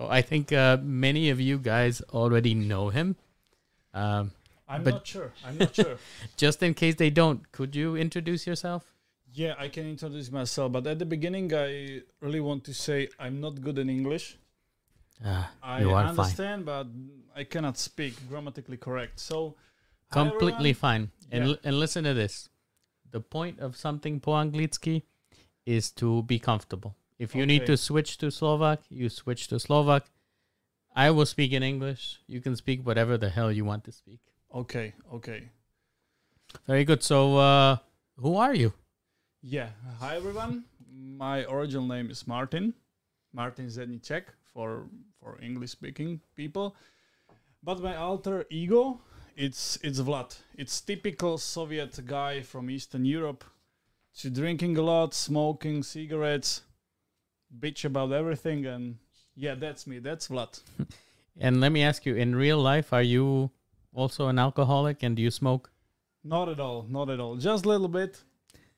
So I think uh, many of you guys already know him. Um, I'm But- not sure. I'm not sure. just in case they don't, could you introduce yourself? Yeah, I can introduce myself, but at the beginning, I really want to say I'm not good in English. Ah, I you are fine. understand, but I cannot speak grammatically correct. So, Completely fine. And Yeah. l- and listen to this. The point of something po anglicky is to be comfortable. If you need to switch to Slovak, you switch to Slovak. I will speak in English. You can speak whatever the hell you want to speak. Okay, okay. Very good. So, uh, who are you? Yeah. Hi, everyone. My original name is Martin. Martin Zednicek for for English speaking people. But my alter ego, it's it's Vlad. It's typical Soviet guy from Eastern Europe. To drinking a lot, smoking cigarettes, bitch about everything, and yeah, that's me. That's Vlad. And let me ask you: in real life, are you also an alcoholic and do you smoke? Not at all. Not at all. Just a little bit.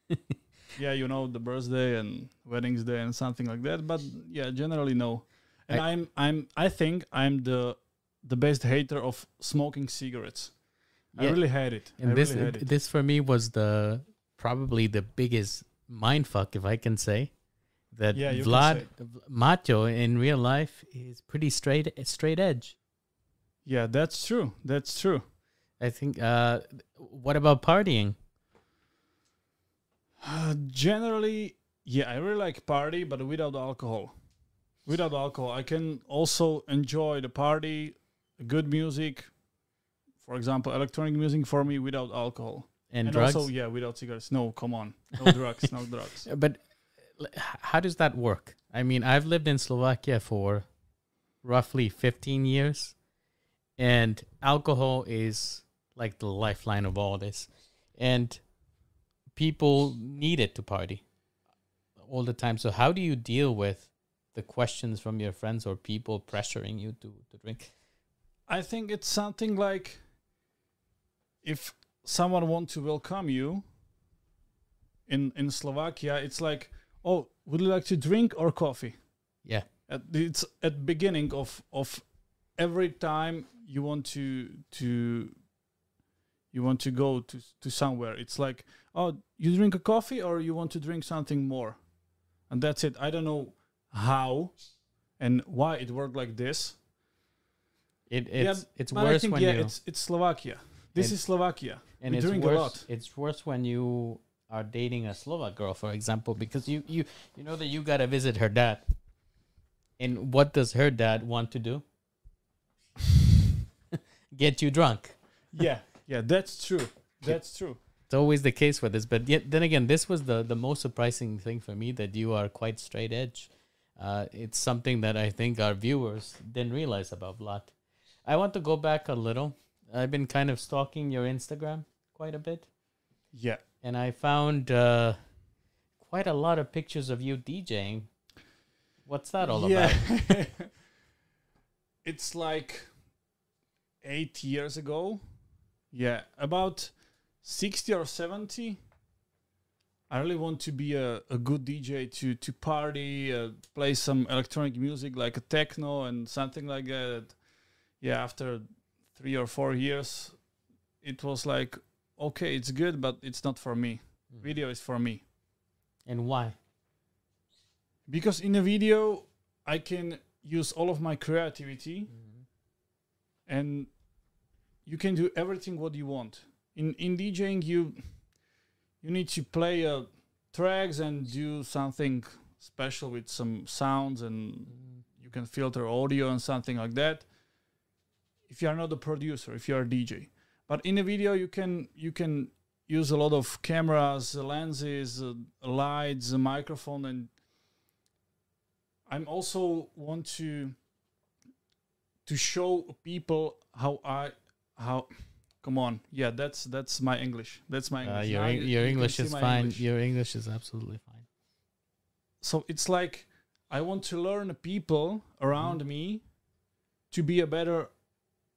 yeah, you know the birthday and weddings day and something like that. But yeah, generally no. And I- I, am I'm I think I'm the the best hater of smoking cigarettes. I really hate it. And I this really hate it. this for me was the probably the biggest mind fuck, if I can say. That Yeah, Vlad. Macho in real life is pretty straight straight edge. Yeah, that's true. That's true. I think. Uh, what about partying? Uh, generally, yeah, I really like party, but without alcohol. Without alcohol, I can also enjoy the party, good music. For example, electronic music for me without alcohol. And, and drugs. also yeah without cigarettes no come on no drugs no drugs But how does that work? I mean, I've lived in Slovakia for roughly 15 years, and alcohol is like the lifeline of all this. And people need it to party all the time. So, how do you deal with the questions from your friends or people pressuring you to, to drink? i think it's something like if someone wants to welcome you in in slovakia it's like oh would you like to drink or coffee? Yeah. at, it's at beginning of of every time you want to to you want to go to to somewhere. It's like oh you drink a coffee or you want to drink something more? And that's it. I don't know how and why it worked like this. It, Yeah, it's it's but I worse think when yeah you it's it's slovakia. This And- is slovakia. And we it's drink worse. a lot. It's worse when you are dating a Slovak girl, for example, because you you you know that you gotta visit her dad. And what does her dad want to do? Get you drunk. yeah yeah that's true that's true It's always the case with this, but yet then again, this was the the most surprising thing for me that you are quite straight edge. Uh, it's something that I think our viewers didn't realize about Vlad. I want to go back a little. I've been kind of stalking your Instagram quite a bit. yeah and I found uh, quite a lot of pictures of you DJing. What's that all about? it's like eight years ago. Yeah, about 60 or 70. I really want to be a, a good DJ to, to party, uh, play some electronic music like a techno and something like that. Yeah, after three or four years, it was like, okay, it's good, but it's not for me. Hmm. Video is for me. And why? Because in a video, I can use all of my creativity mm-hmm. and you can do everything what you want in in DJing you you need to play uh, tracks and do something special with some sounds and mm-hmm. you can filter audio and something like that if you are not a producer if you are a DJ but in a video you can you can use a lot of cameras lenses uh, lights a microphone and I'm also want to to show people how I how come on yeah that's that's my English that's my Uh, English your Now your you English is fine. English. Your English is absolutely fine. so it's like I want to learn people around me to be a better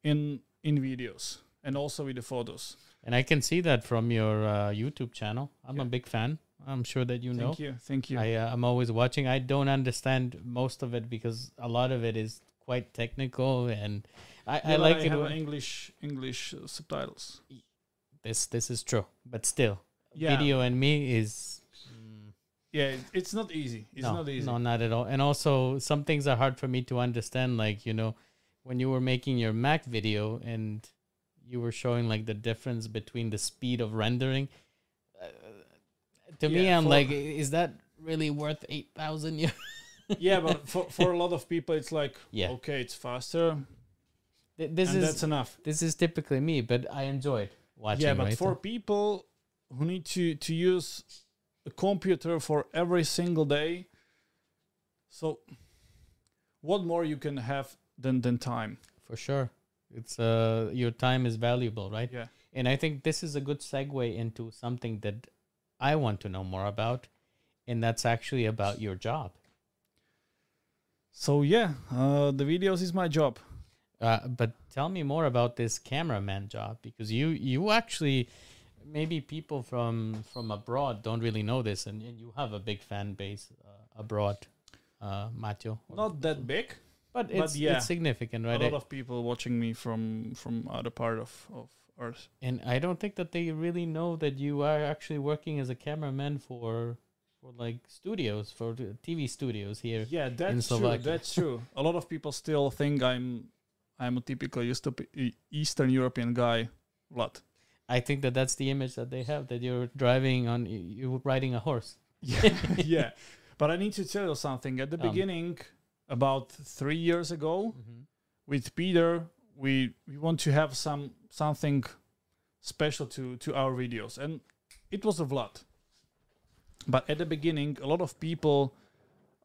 in in videos and also with the photos And I can see that from your uh, YouTube channel. I'm a big fan. I'm sure that you know. thank you thank you I uh, I'm always watching. I don't understand most of it because a lot of it is quite technical, and I, Yeah, I like I it. have English English uh, subtitles. This this is true, but still, Yeah, video and me is. mm, yeah, it's not easy. It's no, not easy. No, not at all. And also, some things are hard for me to understand. Like, you know, when you were making your Mac video and you were showing like the difference between the speed of rendering, uh, to me, I'm for- like, is that really worth 8,000 euros? yeah, but for for a lot of people, it's like Yeah. okay, it's faster, Th- This is that's enough. this is typically me, but I enjoyed watching. It. Yeah, but right? for people who need to to use a computer for every single day, so what more you can have than than time? for sure, it's uh your time is valuable, right? Yeah. And I think this is a good segue into something that I want to know more about, and that's actually about your job. So yeah, uh, the videos is my job. Uh, but tell me more about this cameraman job because you you actually maybe people from from abroad don't really know this and, and you have a big fan base uh, abroad uh Matteo Not that big. But but it's yeah, it's significant right a lot of people watching me from from other part of of Earth. and I don't think that they really know that you are actually working as a cameraman for for like studios for TV studios here Yeah, that's true. That's true. A lot of people still think I'm I'm a typical Eastern European guy. What? I think that that's the image that they have that you're driving on you're riding a horse Yeah, yeah. But I need to tell you something. At the Um. beginning, about three years ago, mm-hmm. with Peter, we we want to have some something special to to our videos, and it was a Vlad. But at the beginning, a lot of people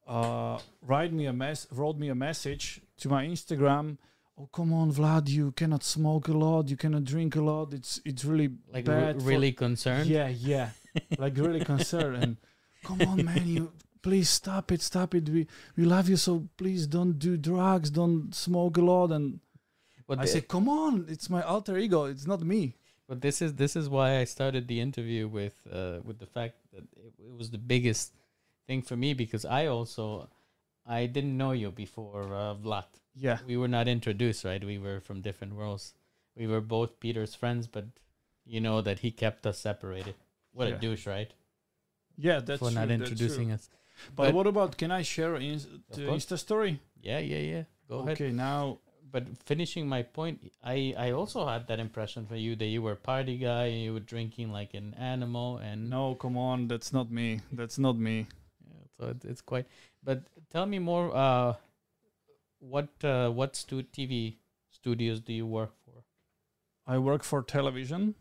uh, write me a mess, wrote me a message to my Instagram. Oh come on, Vlad! You cannot smoke a lot. You cannot drink a lot. It's it's really like bad. for- really concerned yeah, yeah. like really concerned and come on man, you please stop it, stop it. We we love you so please don't do drugs, don't smoke a lot and But I say, Come on, it's my alter ego, it's not me. But this is this is why I started the interview with uh, with the fact that it, it was the biggest thing for me because I also I didn't know you before uh, Vlad. Yeah. We were not introduced, right? We were from different worlds. We were both Peter's friends, but you know that he kept us separated. What a douche, right? Yeah, that's for true, not that's introducing true. us. But, but- what about can I share in, the. Insta story? Yeah, yeah, yeah. Go ahead. okay, now But finishing my point, I I also had that impression for you that you were a party guy and you were drinking like an animal and no, come on, that's not me. That's not me. Yeah, so it, it's quite. But tell me more. Uh, what uh, what stu- TV studios do you work for? I work for television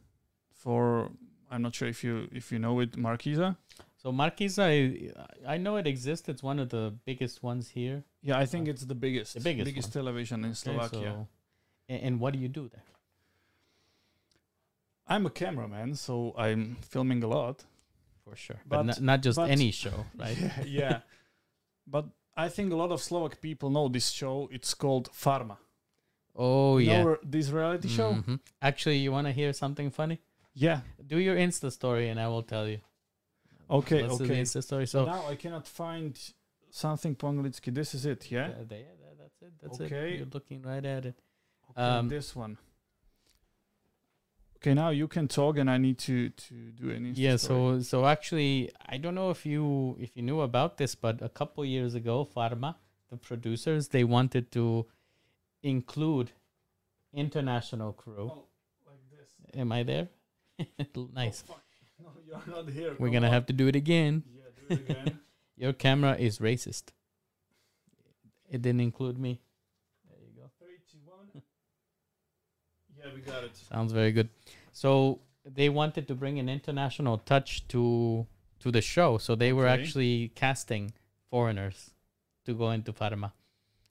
for I'm not sure if you if you know it, Markiza. So Markiza, I, I know it exists. It's one of the biggest ones here. Yeah, I think it's the biggest, The biggest television in Okay, Slovakia. so- a- and, what do you do there? I'm a cameraman, so I'm filming a lot. For sure, but, But- not, not just but- any show, right? Yeah, yeah. but I think a lot of Slovak people know this show. It's called Farma. Oh You yeah. know this reality show? Mhm. Actually, you want to hear something funny? Yeah. Do your Insta story, and I will tell you. Okay, Let's do the okay. Story. So So now I cannot find something po-anglicky. This is it, yeah? There, that's it. That's Okay. it. You're looking right at it. Okay, Um, this one. Okay, now you can talk, and I need to to do an Insta yeah story. so so actually i don't know if you if you knew about this but a couple years ago Farma the producers they wanted to include international crew Oh, like this. am i there nice Oh. No, you're not here. we're gonna on. have to do it again Yeah, do it again. your camera is racist it didn't include me there you go Three, two, one. Yeah, we got it. sounds very good so they wanted to bring an international touch to to the show so they were actually casting foreigners to go into Farma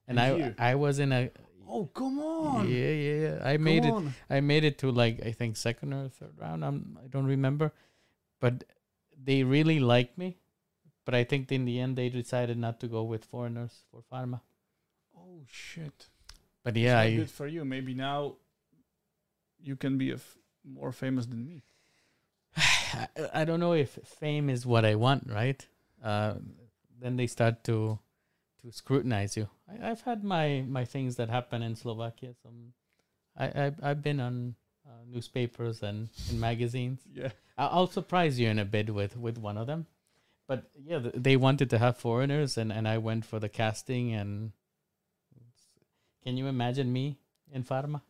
and And i i was in a Oh, come on. yeah yeah yeah i Come made it i made it to like i think second or third round i'm i don't remember but they really liked me but i think in the end they decided not to go with foreigners for Farma Oh shit. but yeah I, good for you. Maybe now you can be a f- more famous than me. I don't know if fame is what I want, right? Uh, then they start to to scrutinize you. I, I've had my my things that happen in Slovakia. Some I, I I've been on uh, newspapers and in magazines. Yeah. I- I'll surprise you in a bit with with one of them. But yeah, th- they wanted to have foreigners, and and I went for the casting. And can you imagine me in Farma?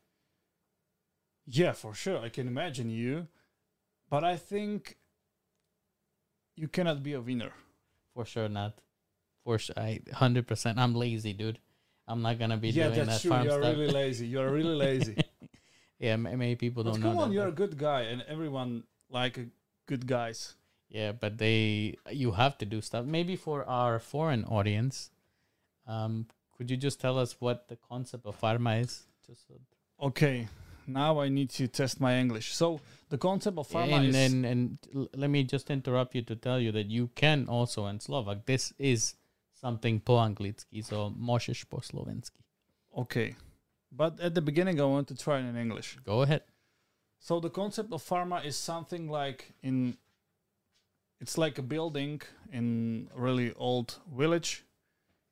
Yeah, for sure. I can imagine you. But I think you cannot be a winner. For sure not. For sure, I hundred percent. I'm lazy, dude. I'm not gonna be yeah, doing that's that true. You're stuff. really lazy. You're really lazy. yeah, many people don't come know. on, that, you're a good guy, and everyone like uh, good guys. Yeah, but they you have to do stuff. Maybe for our foreign audience, um, could you just tell us what the concept of Farma is? Just so, Okay, now I need to test my English. So the concept of Farma and, is and and let me just interrupt you to tell you that you can also in Slovak. This is something po anglicky, so możeš po slovensky. okay. But at the beginning, I want to try it in English. Go ahead. So the concept of Farma is something like in it's like a building in really old village.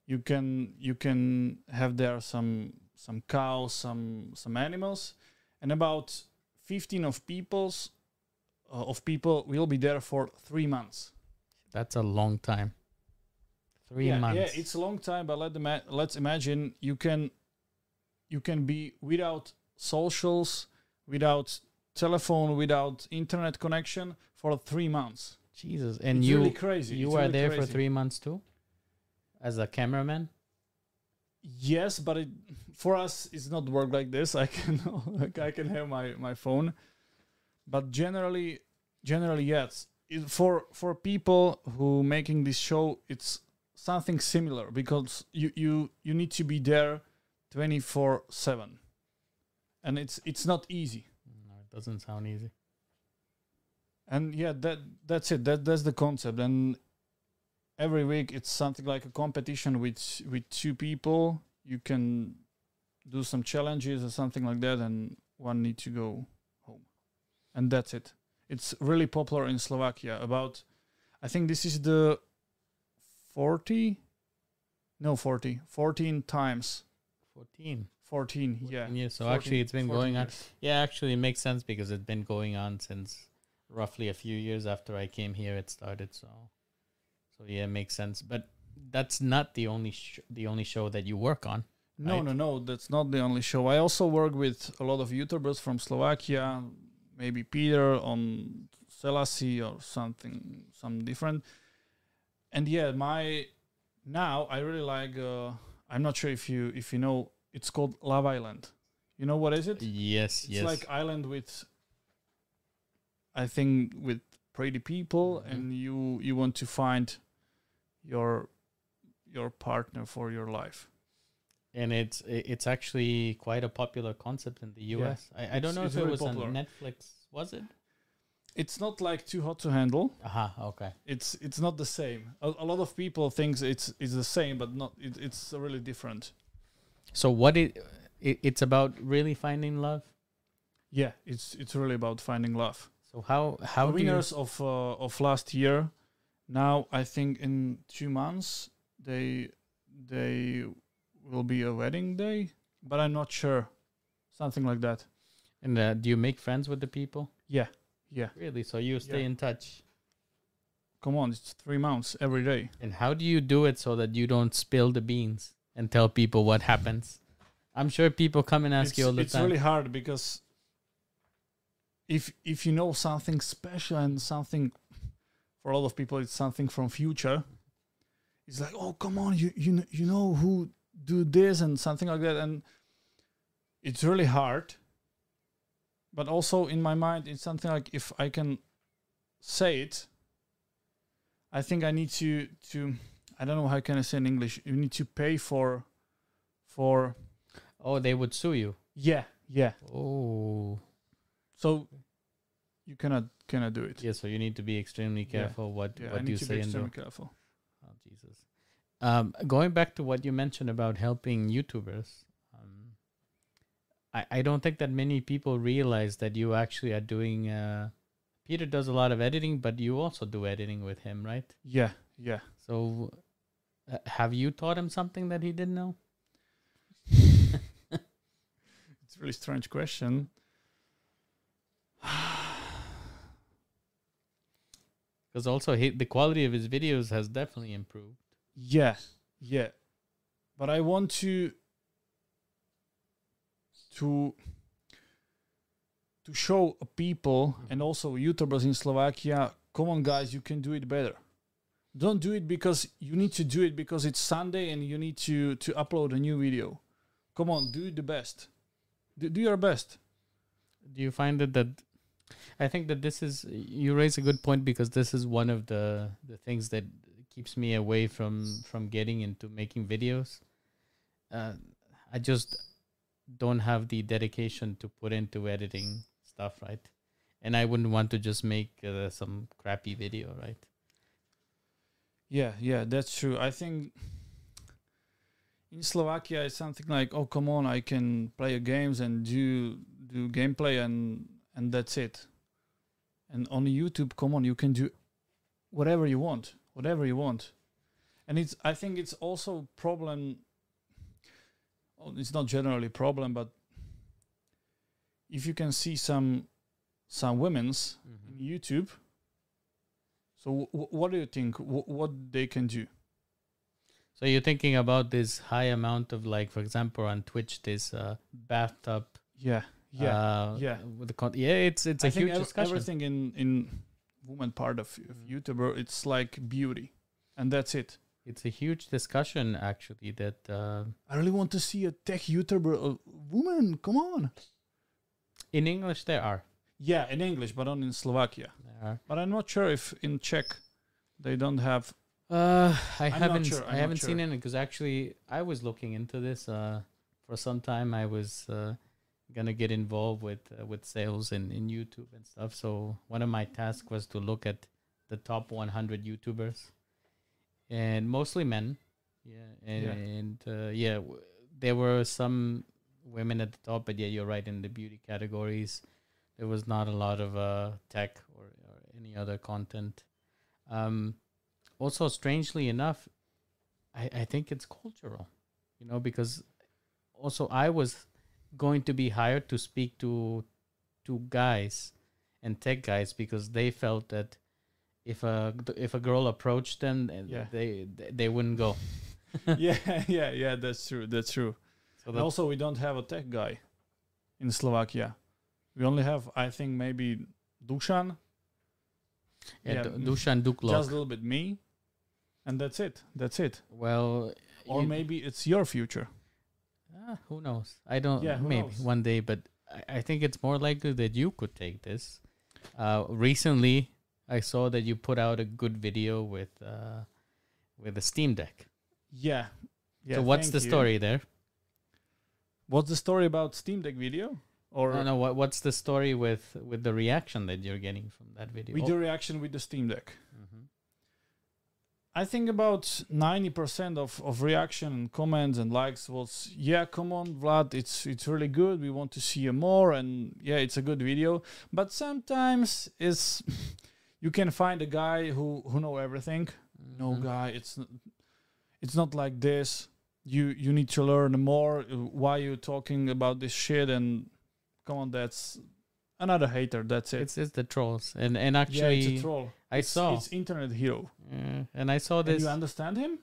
You can you can have there some some cows, some some animals, and about fifteen of people's uh, of people will be there for three months. That's a long time. Three yeah, months. yeah, it's a long time, but let the ma- let's imagine you can you can be without socials, without telephone, without internet connection for three months. Jesus, and it's you really crazy. you It's were really there for three months too, as a cameraman. Yes, but it, for us, it's not work like this. I can like I can have my my phone, but generally, generally yes. It, for for people who making this show, it's something similar because you you you need to be there twenty four seven, and it's it's not easy. No, it doesn't sound easy. And yeah, that that's it. That that's the concept. And every week it's something like a competition with with two people. You can do some challenges or something like that, and one need to go home, and that's it. It's really popular in Slovakia. About, I think this is the forty, no forty, 14 times. 14. 14, yeah. 14 years. So 14 actually, it's been 14 going on. Yeah, actually, it makes sense because it's been going on since roughly a few years after I came here. It started. So, so yeah, it makes sense. But that's not the only sh- the only show that you work on. No, right? no, no. That's not the only show. I also work with a lot of YouTubers from Slovakia. Maybe Peter on Selassie or something, some different. And yeah, my now I really like. Uh, I'm not sure if you if you know. It's called Love Island. You know what is it? Yes, It's yes. like island with. I think with pretty people, Mhm. and you you want to find your your partner for your life. and it's it's actually quite a popular concept in the Yeah. U.S. I, I don't It's- know if it was popular. on Netflix. Was it? It's not like too hot to handle. Aha. Okay. it's it's not the same. A, a lot of people thinks it's it's the same, but not. It, it's really different. So what it, it it's about really finding love. Yeah, it's it's really about finding love. So how how the do you, winners of uh, of last year, now I think in two months they they will be a wedding day, but I'm not sure. Something like that. and uh, do you make friends with the people? Yeah, yeah. Really? So you stay Yeah. in touch. Come on, it's three months every day. And how do you do it so that you don't spill the beans and tell people what happens? I'm sure people come and ask it's you all the it's time. really hard because if if you know something special and something for a lot of people it's something from future it's like oh come on you you kn- you know who do this and something like that and it's really hard but also in my mind it's something like if i can say it i think i need to to i don't know how can i say in english you need to pay for for oh, they would sue you. yeah yeah Oh, So you cannot cannot do it. yeah. So you need to be extremely Yeah. careful what Yeah, I what need you to say be extremely careful. Oh Jesus. Um, going back to what you mentioned about helping YouTubers, I I don't think that many people realize that you actually are doing. Uh, Peter does a lot of editing, but you also do editing with him, right? Yeah, yeah. So, Uh, have you taught him something that he didn't know? It's a really strange question. Because also he, the quality of his videos has definitely improved. Yeah, yeah. But I want to to to show people and also YouTubers in Slovakia, come on guys, you can do it better. Don't do it because you need to do it because it's Sunday and you need to to upload a new video. Come on, do the best. Do, do your best. Do you find that that I think that this is you raise a good point because this is one of the the things that keeps me away from from getting into making videos. Uh, I just don't have the dedication to put into editing stuff, right? And I wouldn't want to just make uh, some crappy video, right? Yeah, yeah, that's true. I think in Slovakia it's something like, oh come on, I can play games and do do gameplay and and that's it. And on YouTube, come on, you can do whatever you want, whatever you want. And it's I think it's also problem it's not generally a problem, but if you can see some some women's in YouTube, so w- what do you think? W- what they can do? So you're thinking about this high amount of like, for example, on Twitch, this uh, bathtub. Yeah, yeah, uh, yeah. With the con- yeah, it's it's a I think huge ev- discussion. everything in in woman part of, of Mm. YouTuber, it's like beauty, and that's it. It's a huge discussion actually. That uh, I really want to see a tech YouTuber, a woman. Come on. in English there are. Yeah, in English, but not in Slovakia. But I'm not sure if in Czech they don't have. Uh, I haven't sure, I haven't seen sure. it because actually I was looking into this. Uh, for some time I was uh, gonna get involved with uh, with sales in in YouTube and stuff. So one of my tasks was to look at the top 100 YouTubers, and mostly men. Yeah, and Yeah. and uh, yeah, w- there were some women at the top, but yeah, you're right in the beauty categories. There was not a lot of uh, tech or, or any other content. Um, also, strangely enough, I, I think it's cultural, you know, because also I was going to be hired to speak to to guys and tech guys because they felt that if a if a girl approached them, uh, Yeah. they they wouldn't go. yeah, yeah, yeah. That's true. That's true. So And also, we don't have a tech guy in Slovakia. We only have, I think, maybe Dusan, yeah, yeah, Du- Dusan Duklok. just a little bit me, and that's it. That's it. well, Or maybe it's your future. Ah, who knows? I don't. Yeah, maybe knows? one day, but I, I think it's more likely that you could take this. Uh, recently, I saw that you put out a good video with uh, with a Steam Deck. Yeah. yeah so what's the you. story there? What's the story about Steam Deck video? Or no, no. What what's the story with with the reaction that you're getting from that video? with the reaction with the Steam Deck? Mhm. I think about ninety percent of, of reaction and comments and likes was yeah, come on, Vlad, it's it's really good. We want to see you more, and yeah, it's a good video. But sometimes it's you can find a guy who who know everything. No Mhm. guy, it's it's not like this. You you need to learn more. uh, Why you talking about this shit? And come on, that's another hater. That's it. It's it's the trolls, and and actually, yeah, it's a troll. I It's- saw, it's internet hero. uh, and I saw And this. you understand him?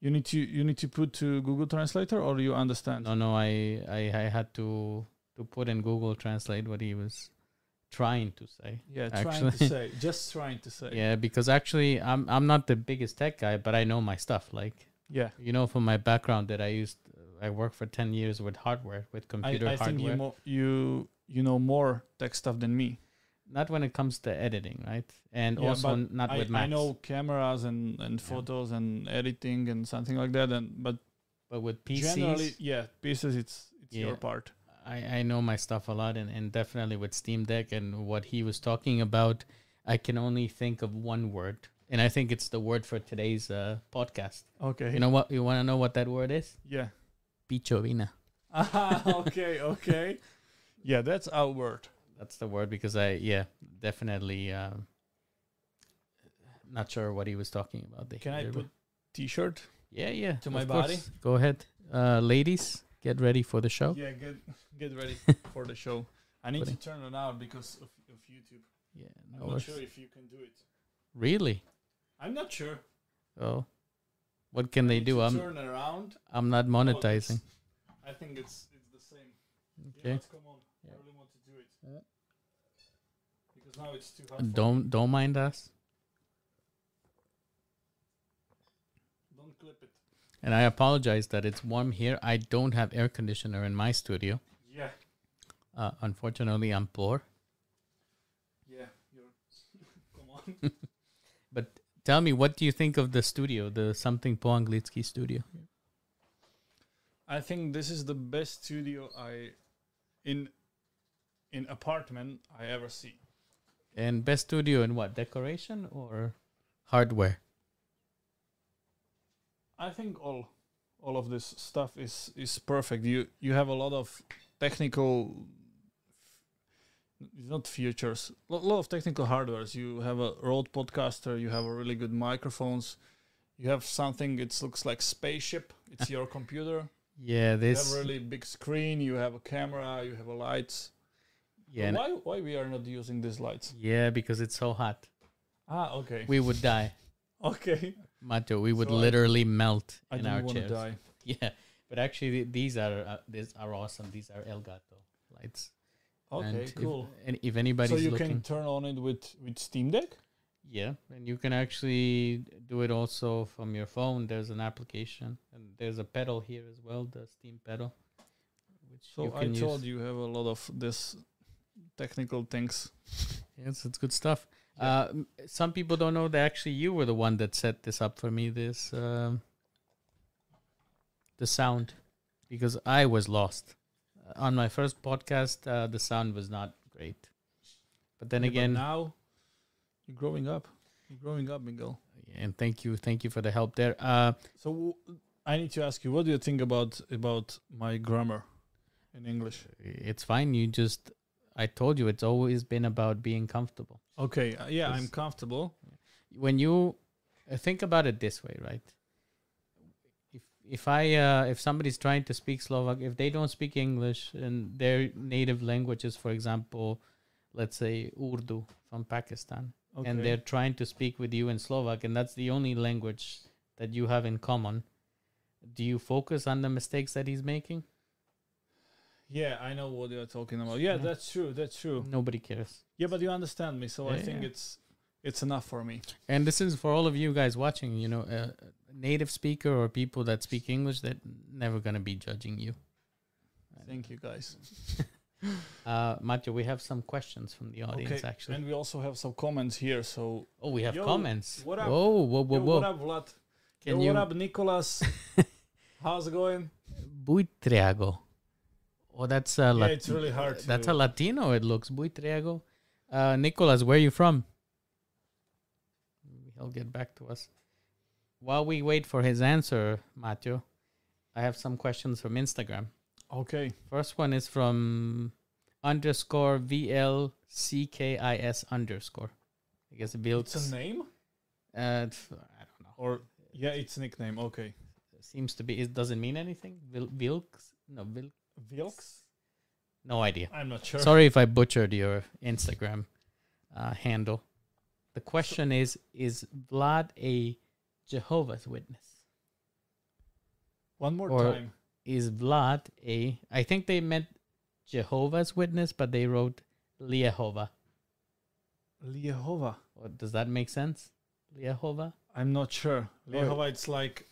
You need to you need to put to Google Translator or you understand? No, no, I, I, I had to to put in Google Translate what he was trying to say. Yeah, trying to Actually. say, just trying to say. Yeah, because actually, I'm I'm not the biggest tech guy, but I know my stuff. Like yeah. you know, from my background, that I used, I worked for ten years with hardware, with I, computer I think you mo- you you know more tech stuff than me. not when it comes to editing, right? And Yeah, also not I, with I know cameras and, and Yeah. photos and editing and something like that. And but but with PCs, generally, yeah, pieces it's it's Yeah. your part. I, I know my stuff a lot, and, and definitely with Steam Deck and what he was talking about, I can only think of one word, and I think it's the word for today's uh, podcast. Okay. You know what? You want to know what that word is? Yeah. Pichovina. Ah, okay. Okay. yeah, that's our word. That's the word because I yeah definitely um, not sure what he was talking about. there. Can I put T-shirt? Yeah, yeah. To my course. body? Go ahead, uh, ladies. Get ready for the show. Yeah, get get ready for the show. I need Putting- to turn it out because of, of YouTube. Yeah, no I'm no not sure if you can do it. Really? I'm not sure. Oh, what can they Need do? I'm turn around. I'm not Oh, monetizing. it's- I think it's it's the same. Okay. Yeah, come on. Yeah. I really want to do it. Yeah. Because now it's too me. Don't don't mind us. don't clip it. And I apologize that it's warm here. I don't have air conditioner in my studio. Yeah, Uh, unfortunately, I'm poor. yeah. You're come on. But tell me, what do you think of the studio, the something po anglicky studio? I think this is the best studio I in in apartment I ever see. And best studio in what? Decoration or hardware? I think all all of this stuff is is perfect. You you have a lot of technical not features, a lot of technical hardwares. You have a Rode PodCaster, you have a really good microphones. You have something it looks like spaceship. It's your computer. Yeah, this You have a really big screen, you have a camera, you have a lights. yeah, why why we are not using these lights? yeah, because it's so hot. Ah, okay. We would die, Okay. Macho. We would So I- literally melt I in our chairs. die. Yeah, but actually, these are uh, these are awesome. These are Elgato lights. Okay, And cool. If, and if anybody's So you looking, can turn on it with with Steam Deck? yeah, and you can actually do it also from your phone. There's an application, and there's a pedal here as well, the Steam pedal, which So I can told use. you have a lot of this technical things. Yes, it's good stuff. Yeah. Uh, some people don't know that actually you were the one that set this up for me. This um, the sound, because I was lost Uh, on my first podcast. Uh, the sound was not great, but then Yeah, but again, now you're growing up. You're growing up, Miguel. and thank you, thank you for the help there. Uh, So w- I need to ask you, what do you think about about my grammar in English? it's fine. You just, I told you, it's always been about being comfortable. Okay, uh, yeah, I'm comfortable. when you uh, think about it this way, right? If if I uh, if somebody's trying to speak Slovak, if they don't speak English and their native language is, for example, let's say Urdu from Pakistan, Okay. and they're trying to speak with you in Slovak, and that's the only language that you have in common, do you focus on the mistakes that he's making? Yeah, I know what you're talking about. Yeah, that's true. That's true. Nobody cares. Yeah, but you understand me, so I Yeah, think yeah. it's it's enough for me. And this is for all of you guys watching. You know, a a native speaker or people that speak English, they're never gonna be judging you. Thank you, guys. Uh, Matthew, we have some questions from the audience okay, actually. and we also have some comments here. So, oh, we have Yo, comments. what up? Whoa, whoa, whoa, Yo, whoa! what up, Vlad? Can Yo, you what up, Nicholas? How's it going? Buitriago? Oh, that's a yeah, Lat- it's really hard. To, that's a Latino. It looks Buitriago. Uh, Nicholas, where are you from? He'll get back to us. While we wait for his answer, Matthew, I have some questions from Instagram. Okay. First one is from underscore VLCKIS underscore. I guess It's Vilks. a name, Uh, f- I don't know. or yeah, it's a nickname. Okay. Seems to be. It doesn't mean anything. Vil- Vilks? No, Vil- Vilks. No idea. I'm not sure. Sorry if I butchered your Instagram uh, handle. The question is: Is Vlad a Jehovah's Witness? One more or- time. Is Vlad a? I think they meant Jehovah's Witness, but they wrote Liehova. Liehova. Does that make sense? Liehova? I'm not sure. Liehova. It's like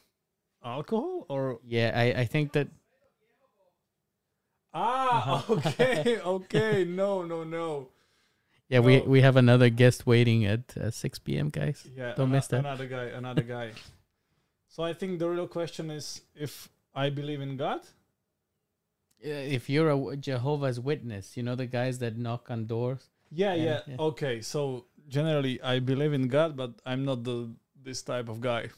alcohol or Yeah, I, I think that ah. Okay. okay. No. No. No. yeah we Oh. we have another guest waiting at uh, 6 p.m. guys. Yeah. Don't ano- miss that. Another guy. Another guy. So I think the real question is if I believe in God. If you're a Jehovah's Witness, you know the guys that knock on doors. Yeah, Yeah, yeah. yeah. Okay, so generally I believe in God, but I'm not the this type of guy.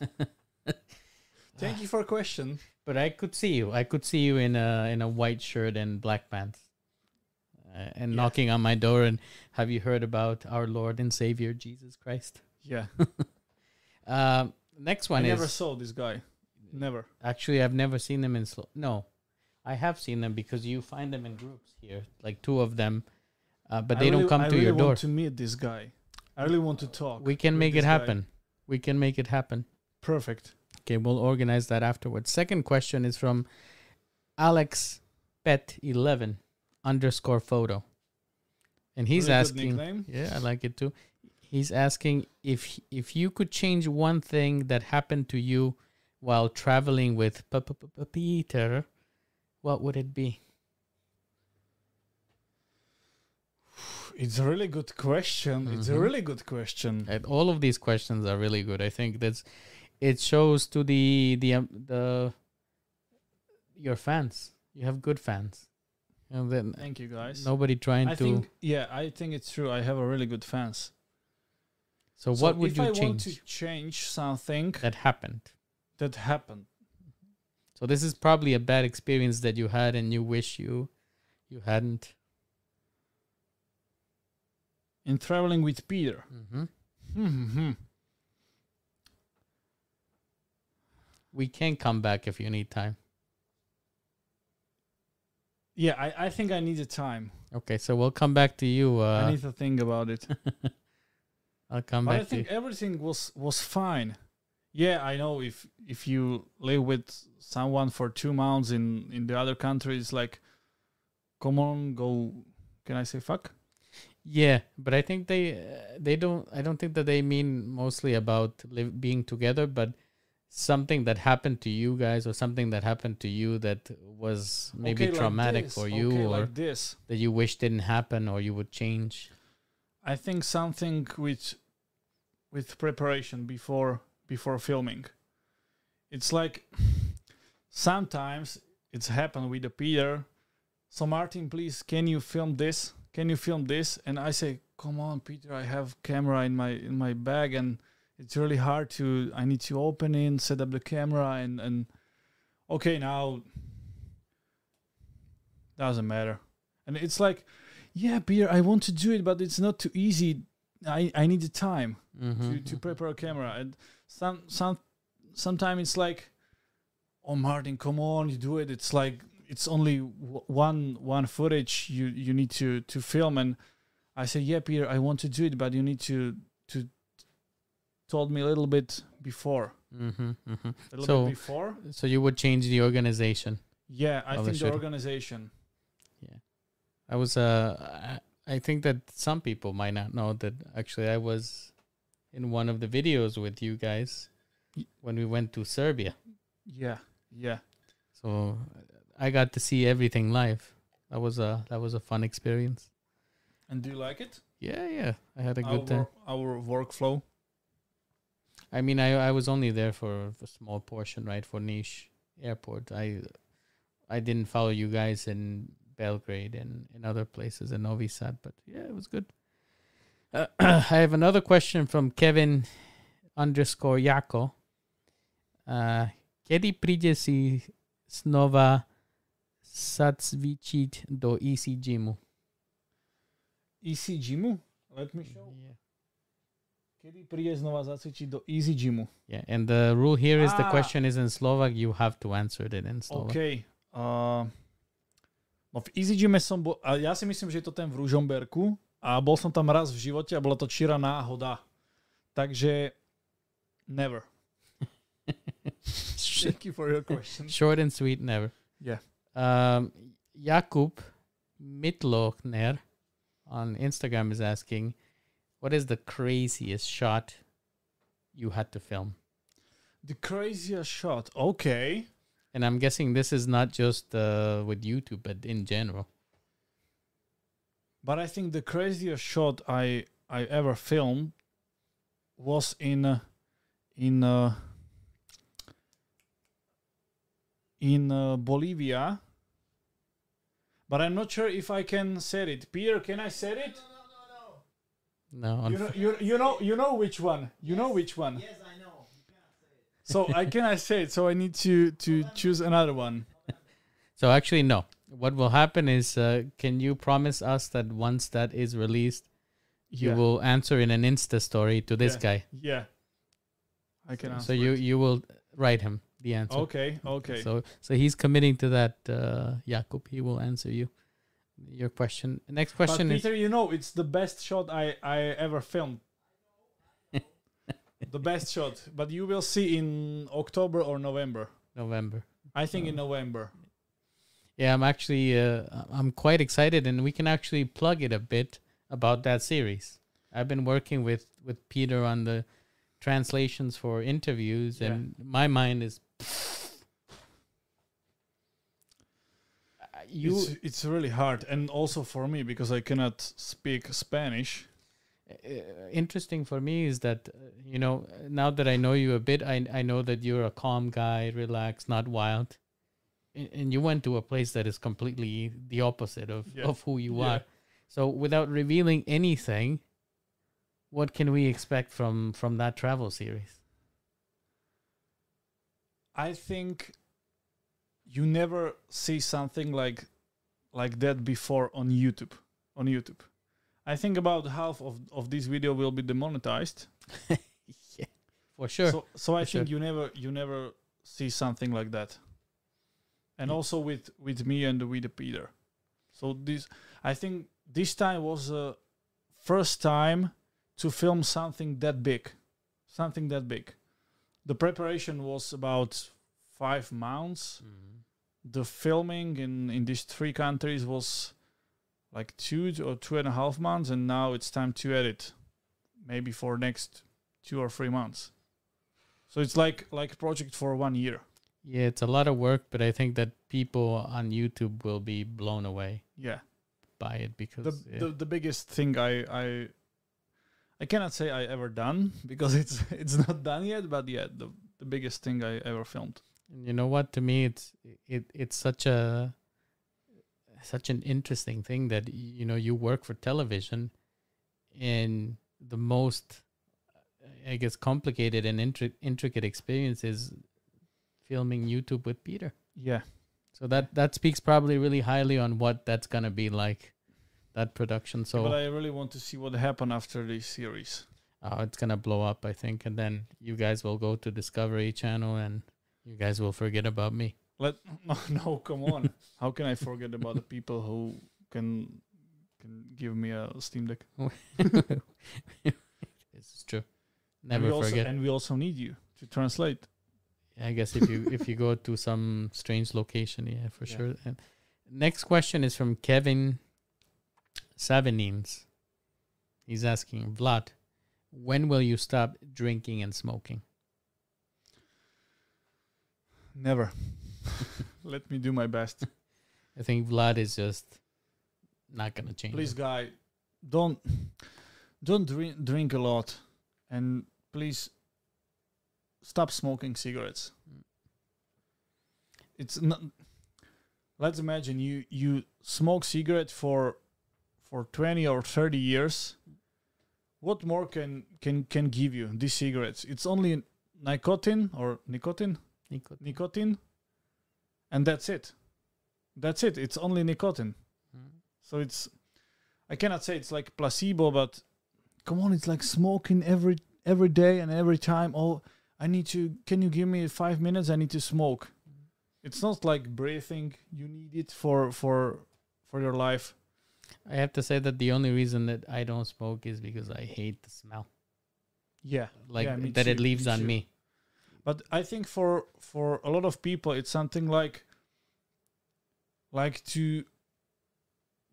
Thank you for a question. But I could see you. I could see you in a in a white shirt and black pants, uh, and Yeah. knocking on my door. And have you heard about our Lord and Savior Jesus Christ? Yeah. Um, Next one is I one never saw this guy. Never. actually I've never seen them in slow. No, I have seen them because you find them in groups here, like two of them, uh, but I they really- don't come I to really your door. I want to meet this guy. I really want to talk. We can make it this guy. happen. We can make it happen. Perfect. Okay, we'll organize that afterwards. Second question is from Alex Pet eleven underscore photo, and he's Really asking. nickname. Yeah, I like it too. He's asking if if you could change one thing that happened to you while traveling with Peter, what would it be? It's a really good question. It's a Mhm. really good question. And all of these questions are really good. I think that's it shows to the the um, the your fans. You have good fans, and then Thank you, guys. nobody trying I to. think yeah, I think it's true. I have a really good fans. so So what would you I want change to change something that happened? that happened? So this is probably a bad experience that you had, and you wish you you hadn't. in traveling with Peter. Mm-hmm. Hmm. We can come back if you need time. Yeah, I, I think I need the time. Okay, so we'll come back to you. I Uh, need to think about it. I'll come but I back to you. think everything was was fine. Yeah, I know if if you live with someone for two months in in the other country, it's like, come on, go. Can I say fuck? Yeah, but I think they uh, they don't. I don't think that they mean mostly about live, being together, but something that happened to you guys, or something that happened to you that was maybe Okay, traumatic this, for you, okay, or like this. that you wish didn't happen, or you would change. I think something with with preparation before before filming. It's like sometimes it's happened with the Peter. So Martin, please, can you film this? Can you film this? And I say, come on, Peter, I have camera in my in my bag, and it's really hard to. I need to open it, set up the camera, and and okay now doesn't matter. And it's like, yeah, Peter, I want to do it, but it's not too easy. I I need the time Mm-hmm. to, to prepare a camera and some some sometimes it's like oh martin come on you do it it's like it's only w- one one footage you you need to to film and i say yeah peter i want to do it but you need to to told me a little bit before Mm-hmm, mm-hmm. a little So- bit before So you would change the organization. yeah i think the organization Yeah, I was uh I, I think that some people might not know that actually I was in one of the videos with you guys when we went to Serbia. yeah yeah So I got to see everything live. That was a that was a fun experience. and do you like it Yeah, yeah. I had a our, good time. our workflow I mean, I I was only there for a small portion, right, for Niš Airport. I I didn't follow you guys in Belgrade and in other places in Novi Sad, but yeah, it was good. Uh, I have another question from Kevin underscore Jako. Uh, kedy príde si znova sacvičiť do Easy Gymu? easy gymu let me show Yeah. Kedy príde znova zacvičiť do Easy Gymu? Yeah, and the rule here is the Ah. question is in Slovak. You have to answer it in Slovak. OK. Uh, no v Easy Gyme som bol, a ja si myslím, že je to ten v Ružomberku a bol som tam raz v živote a bola to číra náhoda. Takže never. Thank you for your question. Short and sweet, never. Yeah. Um, Jakub Mitlochner on Instagram is asking, "What is the craziest shot you had to film?" The craziest shot. Okay. And I'm guessing this is not just uh, with YouTube, but in general. But I think the craziest shot I I ever filmed was in uh, in uh, in uh, Bolivia. But I'm not sure if I can say it. Peter, can I say it? No, You know, you, you know, you know which one. You know which one. Yes, I know. So I cannot say it. So I need to to choose another one. so actually no. What will happen is, uh, can you promise us that once that is released, you Yeah. will answer in an Insta story to this Yeah. guy? Yeah. I can so answer. you it. you will write him the answer. Okay. Okay. So so he's committing to that, uh, Jakub. He will answer you your question. Next but question is Peter, you know, it's the best shot I I ever filmed. the best shot, but you will see in October or November. November. I think in Oh. November. Yeah, I'm actually uh, I'm quite excited, and we can actually plug it a bit about that series. I've been working with with Peter on the translations for interviews, Yeah. and my mind is. You it's, it's really hard, and also for me because I cannot speak Spanish. uh, interesting for me is that uh, you know now that I know you a bit, I I know that you're a calm guy, relaxed, not wild, and, and you went to a place that is completely the opposite of Yeah. of who you Yeah. are. So without revealing anything, what can we expect from from that travel series? I think you never see something like like that before on YouTube. On YouTube, I think about half of of this video will be demonetized. yeah, for sure. So so I For think you never you never see something like that. And Yeah. also with with me and with Peter. So this I think this time was the first time to film something that big. Something that big. The preparation was about five months. Mhm. The filming in, in these three countries was like two or two and a half months and now it's time to edit. Maybe for next two or three months. So it's like like a project for one year. Yeah, it's a lot of work, but I think that people on YouTube will be blown away Yeah. by it because The, yeah. the the biggest thing I I I cannot say I ever done because it's it's not done yet, but yeah, the the biggest thing I ever filmed. And you know what? To me, it's it it's such a such an interesting thing that you know you work for television, and the most, I guess, complicated and intri- intricate experience is filming YouTube with Peter. Yeah. So that that speaks probably really highly on what that's gonna be like, that production. So but I really want to see what happened after this series. uh, it's gonna blow up, I think, and then you guys will go to Discovery Channel and you guys will forget about me. Let no, no come on. How can I forget about the people who can can give me a Steam Deck? this is true. and Never also, forget. And we also need you to translate. I guess if you if you go to some strange location, yeah, for Yeah. sure. And next question is from Kevin Savanines. He's asking Vlad, when will you stop drinking and smoking? Never. Let me do my best. I think Vlad is just not gonna change. Please, it. guy, don't don't drink drink a lot, and please stop smoking cigarettes. It's not. Let's imagine you you smoke cigarette for for twenty or thirty years. What more can can can give you these cigarettes? It's only nicotine or nicotine Nicotine. nicotine, and that's it. That's it. It's only nicotine. Mm. So it's I cannot say it's like placebo, but come on, it's like smoking every every day and every time. Oh, I need to. Can you give me five minutes? I need to smoke. It's not like breathing. You need it for for for your life. I have to say that the only reason that I don't smoke is because I hate the smell, Yeah, like Yeah, that it leaves on too. me. But I think for for a lot of people, it's something like like to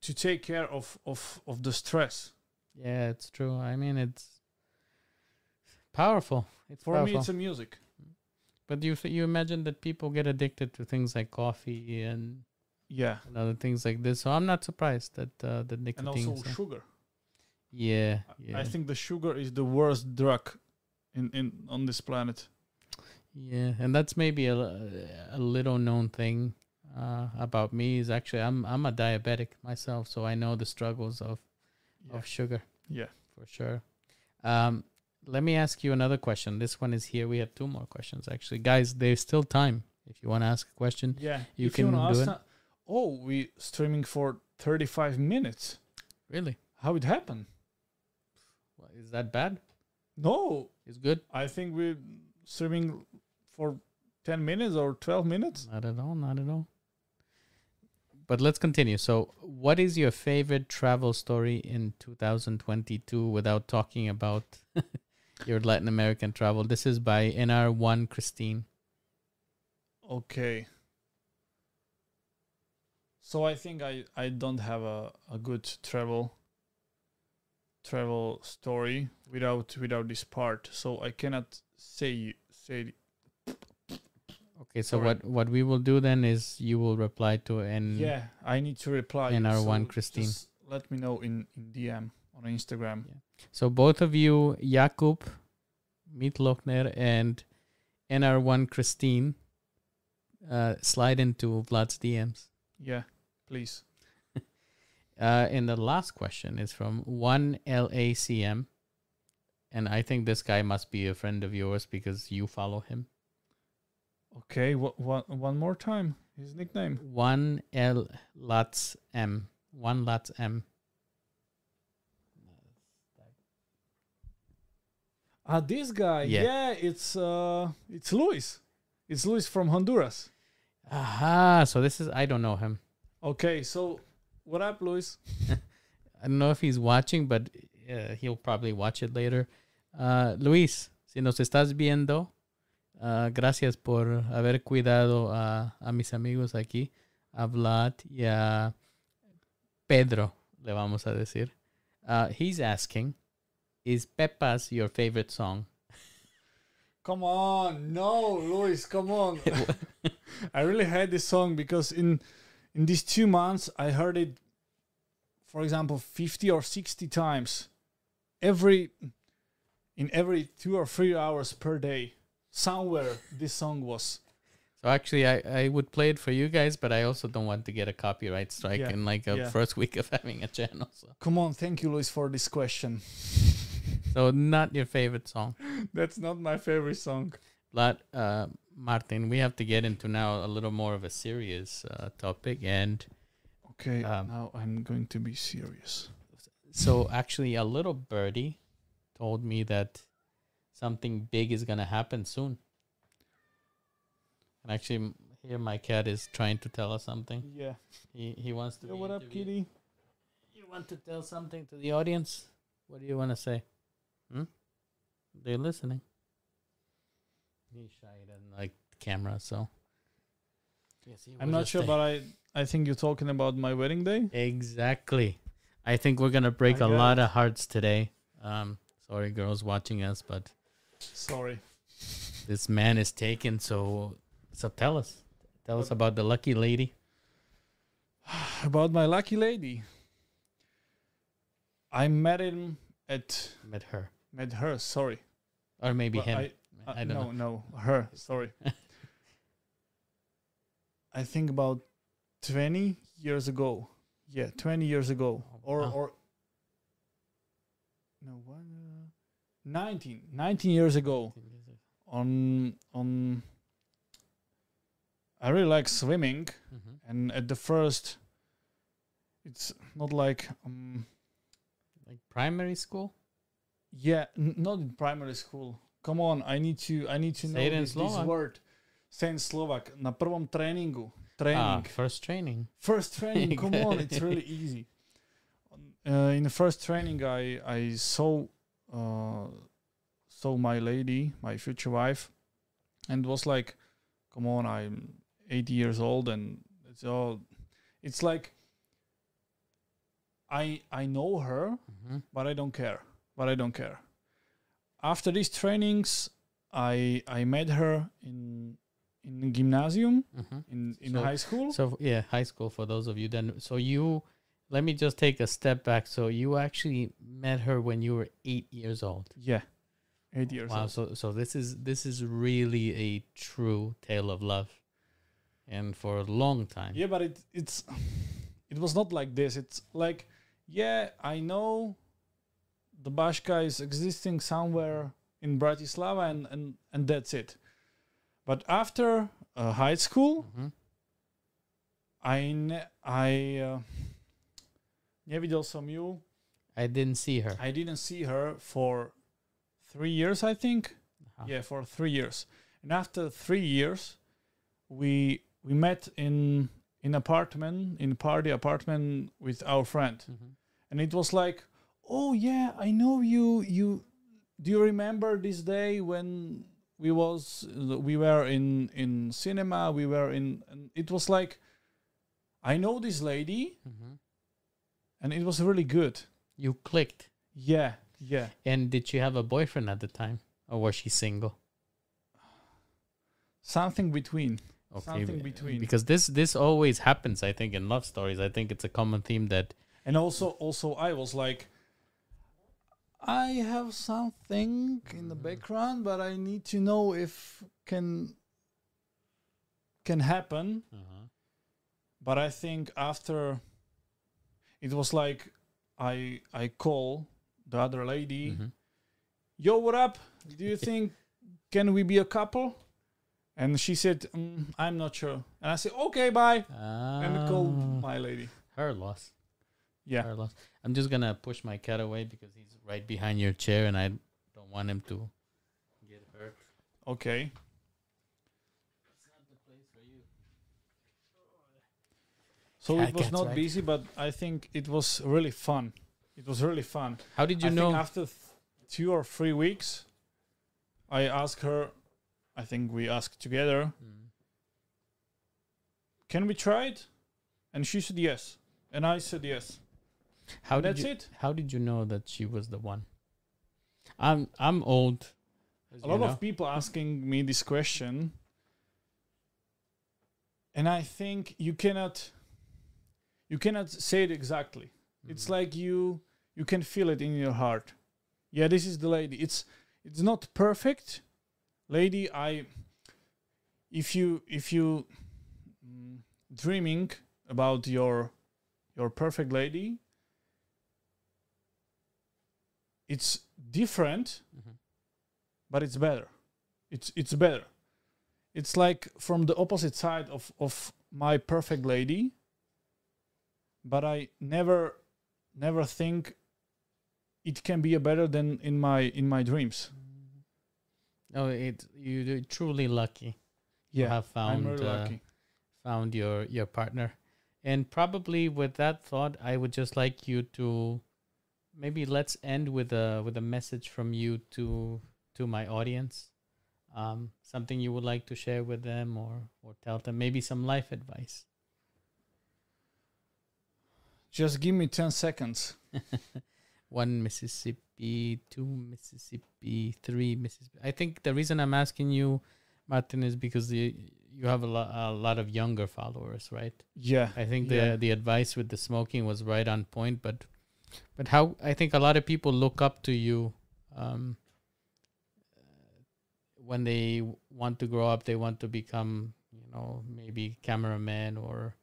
to take care of of of the stress. Yeah, it's true. I mean, it's powerful. It's For powerful. me, it's a music. But you you imagine that people get addicted to things like coffee and, Yeah, and other things like this. So I'm not surprised that uh, the and nicotine. also sugar. yeah, I- yeah, I think the sugar is the worst drug in, in on this planet. Yeah, and that's maybe a, a little known thing uh, about me is actually I'm I'm a diabetic myself, so I know the struggles of Yeah. of sugar yeah. for sure. Um, let me ask you another question. This one is here. We have two more questions actually, guys. There's still time if you want to ask a question. Yeah. You If can wanna do it. oh, we streaming for 35 minutes. Really? How it happened? Well, is that bad? No, It's good. I think we're streaming for 10 minutes or 12 minutes. Not at all. Not at all. But let's continue. So, what is your favorite travel story in 2022 without talking about your Latin American travel? This is by NR1 Christine. Okay. So I think I, I don't have a, a good travel travel story without without this part. So I cannot say say Okay, so what what we will do then is you will reply to and yeah, I need to reply. you, NR1 so Christine. just let me know in, in DM on Instagram. So both of you, Jakub, Mietlochner, and NR1 Christine, uh, slide into Vlad's DMs. Yeah, please. Uh, and the last question is from one LACM, and I think this guy must be a friend of yours because you follow him. Okay, what one one more time. His nickname. One L Lats M. One Lats M. Ah, this guy. Yeah. Yeah, it's uh it's Luis. It's Luis from Honduras. Aha! So this is I don't know him. Okay, so what up, Luis? I don't know if he's watching, but uh, he'll probably watch it later. Uh, Luis, si nos estás viendo, uh, gracias por haber cuidado a, a mis amigos aquí, a Vlad y a Pedro, le vamos a decir. Uh, he's asking, is Pepas your favorite song? Come on, no, Luis, come on. I really hate this song because in in these two months I heard it, for example, fifty or sixty times, every in every two or three hours per day. Somewhere this song was. So actually, I, I would play it for you guys, but I also don't want to get a copyright strike Yeah, in like a yeah. first week of having a channel. So, Come on, thank you, Luis, for this question. so not your favorite song. That's not my favorite song. But uh, Martin, we have to get into now a little more of a serious uh, topic. And Okay, Um, now I'm going to be serious. so, actually, a little birdie told me that something big is going to happen soon. And actually, here my cat is trying to tell us something. Yeah. He, he wants to. Yo, what up, kitty? You want to tell something to the audience? What do you want to say? Hmm? They're listening. He's shy, he doesn't like the camera, so. Yes, he I'm not sure, but I I think you're talking about my wedding day. Exactly. I think we're gonna break I a lot it. of hearts today. Um, sorry, girls watching us, but Sorry. this man is taken. So, so tell us, tell us about the lucky lady. About my lucky lady. I met him at Met her, met her. Sorry. or maybe Well, him. I, uh, don't no, know. no, her. Sorry. I think about twenty years ago. Yeah, twenty years ago, Oh, or wow. or no, what? Uh, 19, 19 years ago. On on. I really like swimming, Mhm. and at the first, it's not like um Like primary school. Yeah, n- not in primary school. Come on, I need to I need to Say know it in this, this Slovak. word. Say in Slovak. Na prvom tréningu. Ah, Training. first training. First training. Come on, it's really easy. Uh, in the first training, I I saw uh, saw my lady, my future wife, and was like, come on, I'm 80 years old, and it's all. It's like. I I know her, Mhm. but I don't care. But I don't care. After these trainings, I I met her in in gymnasium Mhm. in in So- high school. So yeah, high school for those of you then. So you, let me just take a step back. So you actually met her when you were eight years old. yeah, eight years Wow. old. So so this is this is really a true tale of love, and for a long time. Yeah, but it it's it was not like this. It's like yeah, I know the Bashka is existing somewhere in Bratislava, and and and that's it. But after uh, high school, Mhm. I ne- I uh, nevidel som ju. I didn't see her. I didn't see her for three years, I think. Wow. Yeah, for three years. And after three years, we we met in in apartment in party apartment with our friend, Mhm. and it was like, oh yeah, I know you. You do you remember this day when we was we were in in cinema? We were in. And it was like, I know this lady, Mhm. And it was really good. You clicked. Yeah, yeah. And did she have a boyfriend at the time, or was she single? Something between. Okay, Something between. Because this this always happens. I think in love stories. I think it's a common theme that And also, also, I was like, I have something in the mm. background, but I need to know if can can happen. Uh-huh. But I think after it was like I I call the other lady, Mhm. yo, what up? Do you think can we be a couple? And she said, mm, I'm not sure. And I said, okay, bye. And I called Ah, my lady. her loss. Yeah. Her loss. I'm just gonna push my cat away because he's right behind your chair, and I don't want him to get hurt. Okay. It's not the place for you. So it was not right? busy, but I think it was really fun. It was really fun. How did you I know? after th- two or three weeks, I asked her. I think we asked together, Mm. "Can we try it?" And she said yes, and I said yes. How And did that's you? it. How did you know that she was the one? I'm I'm old. A lot know. of people asking me this question, and I think you cannot. You cannot say it exactly. It's Mhm. like you you can feel it in your heart. Yeah, this is the lady. It's it's not perfect, lady. I if you if you mm, dreaming about your your perfect lady, it's different, Mhm. but it's better. It's it's better. It's like from the opposite side of of my perfect lady, but I never never think it can be a better than in my in my dreams. Oh, it you you're truly lucky. Yeah, have found really uh, found your your partner, and probably with that thought, I would just like you to maybe let's end with a with a message from you to to my audience. Um, something you would like to share with them, or or tell them maybe some life advice. Just give me ten seconds. One Mississippi, two Mississippi, three Mississippi. I think the reason I'm asking you, Martin, is because you you have a lot a lot of younger followers, right? Yeah, I think Yeah. the the advice with the smoking was right on point, but but how I think a lot of people look up to you um, when they want to grow up. They want to become, you know, maybe cameraman or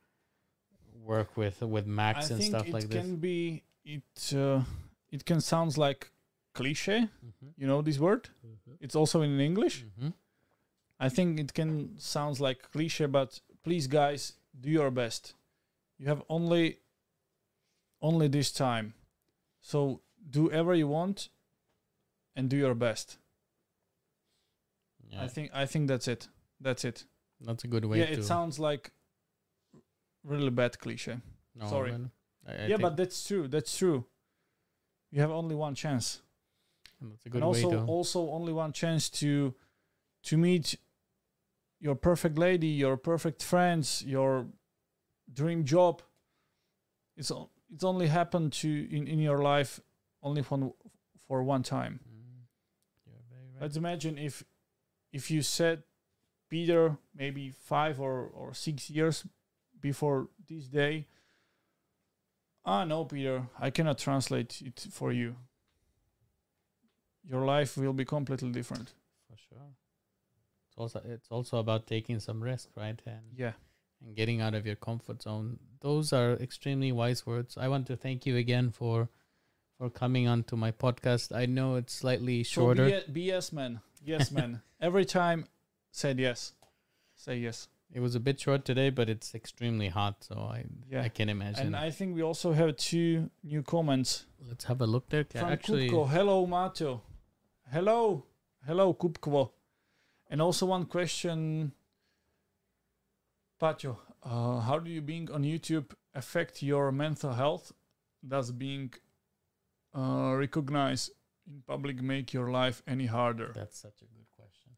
work with with Markiza and stuff like this. It can be it. Uh, it can sounds like cliche. Mhm. You know this word? It's also in English. Mhm. I think it can sounds like cliche, but please, guys, do your best. You have only only this time, so do whatever you want, and do your best. Yeah, I think I think that's it. That's it. that's a good way yeah, it sounds like really bad cliche. no, sorry. but I, I yeah, but that's true. That's true. You have only one chance. that's a good and also way to. also only one chance to to meet your perfect lady your perfect friends your dream job it's it's only happened to in, in your life only for, for one time Mm. Right. let's imagine if if you said peter maybe five or or six years before this day ah no peter i cannot translate it for you your life will be completely different For sure. It's also it's also about taking some risk, right? And yeah and getting out of your comfort zone. Those are extremely wise words. I want to thank you again for for coming on to my podcast. I know it's slightly shorter. So be, a- be yes man. Yes man. Every time said yes. Say yes. It was a bit short today, but it's extremely hot, so I Yeah. I can imagine. And I think we also have two new comments Let's have a look there. From Actually, Kupko. Hello Mato. Hello. Hello, Kupko. And also one question, Pacho. Uh, how do you being on YouTube affect your mental health? Does being uh, recognized in public make your life any harder? That's such a good question.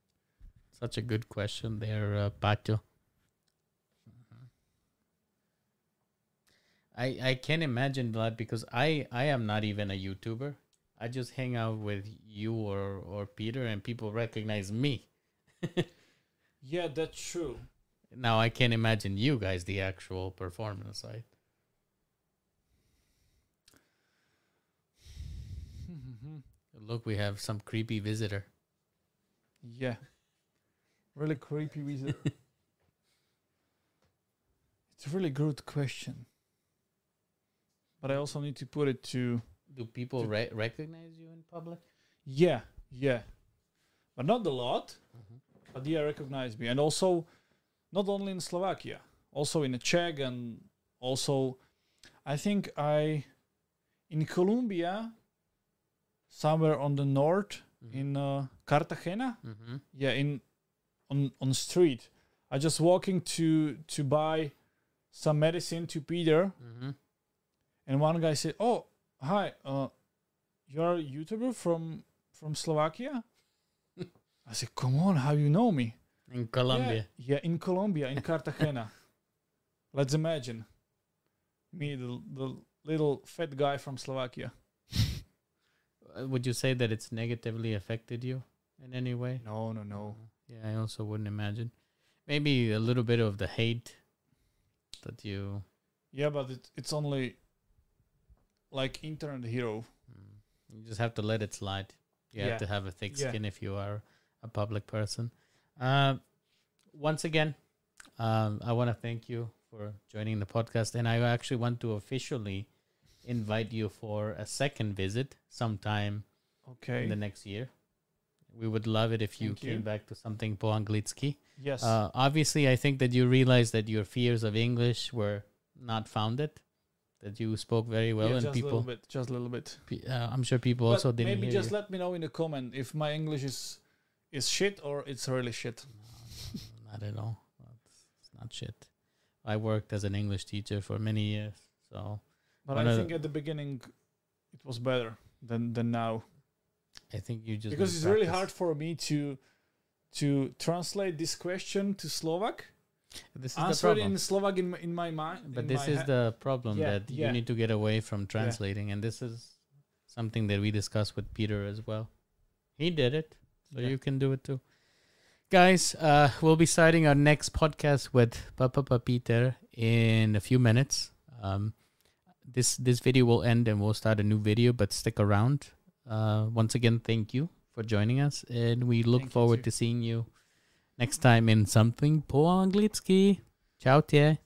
Such a good question there, uh, Pacho. I I can imagine that because I I am not even a YouTuber. I just hang out with you or or Peter, and people recognize me. Yeah, that's true. Now I can't imagine you guys the actual performance, right? Look, we have some creepy visitor. yeah. Really creepy visitor. it's a really good question. But I also need to put it to Do people To- re- recognize you in public? yeah, yeah. But not a lot. but yeah, recognize me. And also, not only in Slovakia, also in Czech, and also, I think I, in Colombia, somewhere on the north in uh, Cartagena, Mm-hmm. yeah, in on on street, I just walking to to buy some medicine to Peter, Mm-hmm. And one guy said, "Oh, hi, uh, you're a YouTuber from from Slovakia." I said, "Come on, how you know me?" In Colombia. Yeah, yeah in Colombia, in Cartagena. Let's imagine me, the, the little fat guy from Slovakia. Uh, Would you say that it's negatively affected you in any way? No, no, no. Yeah, I also wouldn't imagine. Maybe a little bit of the hate that you. Yeah, but it, it's only like internet hero. Mm, You just have to let it slide. You Yeah. have to have a thick Yeah. skin if you are a public person. Uh, once again, um, I want to thank you for joining the podcast, and I actually want to officially invite you for a second visit sometime Okay. in the next year. We would love it if you Thank came you. back to something po anglicky. yes. Uh, obviously, I think that you realized that your fears of English were not founded. That you spoke very well, yeah, and just a people. little bit. Just a little bit. Uh, I'm sure people But also didn't maybe just you. let me know in the comment if my English is is shit or it's really shit. Not at all. It's, not shit. I worked as an English teacher for many years, so But I think at the beginning it was better than than now I think you just because it's really hard for me to to translate this question to Slovak. This is the Answer in Slovak in my, in my mind. But this is the problem Yeah, that you need to get away from translating, and this is something that we discussed with Peter as well. He did it, so Yeah. you can do it too. Guys, uh, we'll be starting our next podcast with Papa Peter in a few minutes. Um, this this video will end and we'll start a new video, but stick around. Uh, once again, thank you for joining us, and we look Thank forward to seeing you next time in something po. Ciao, tie.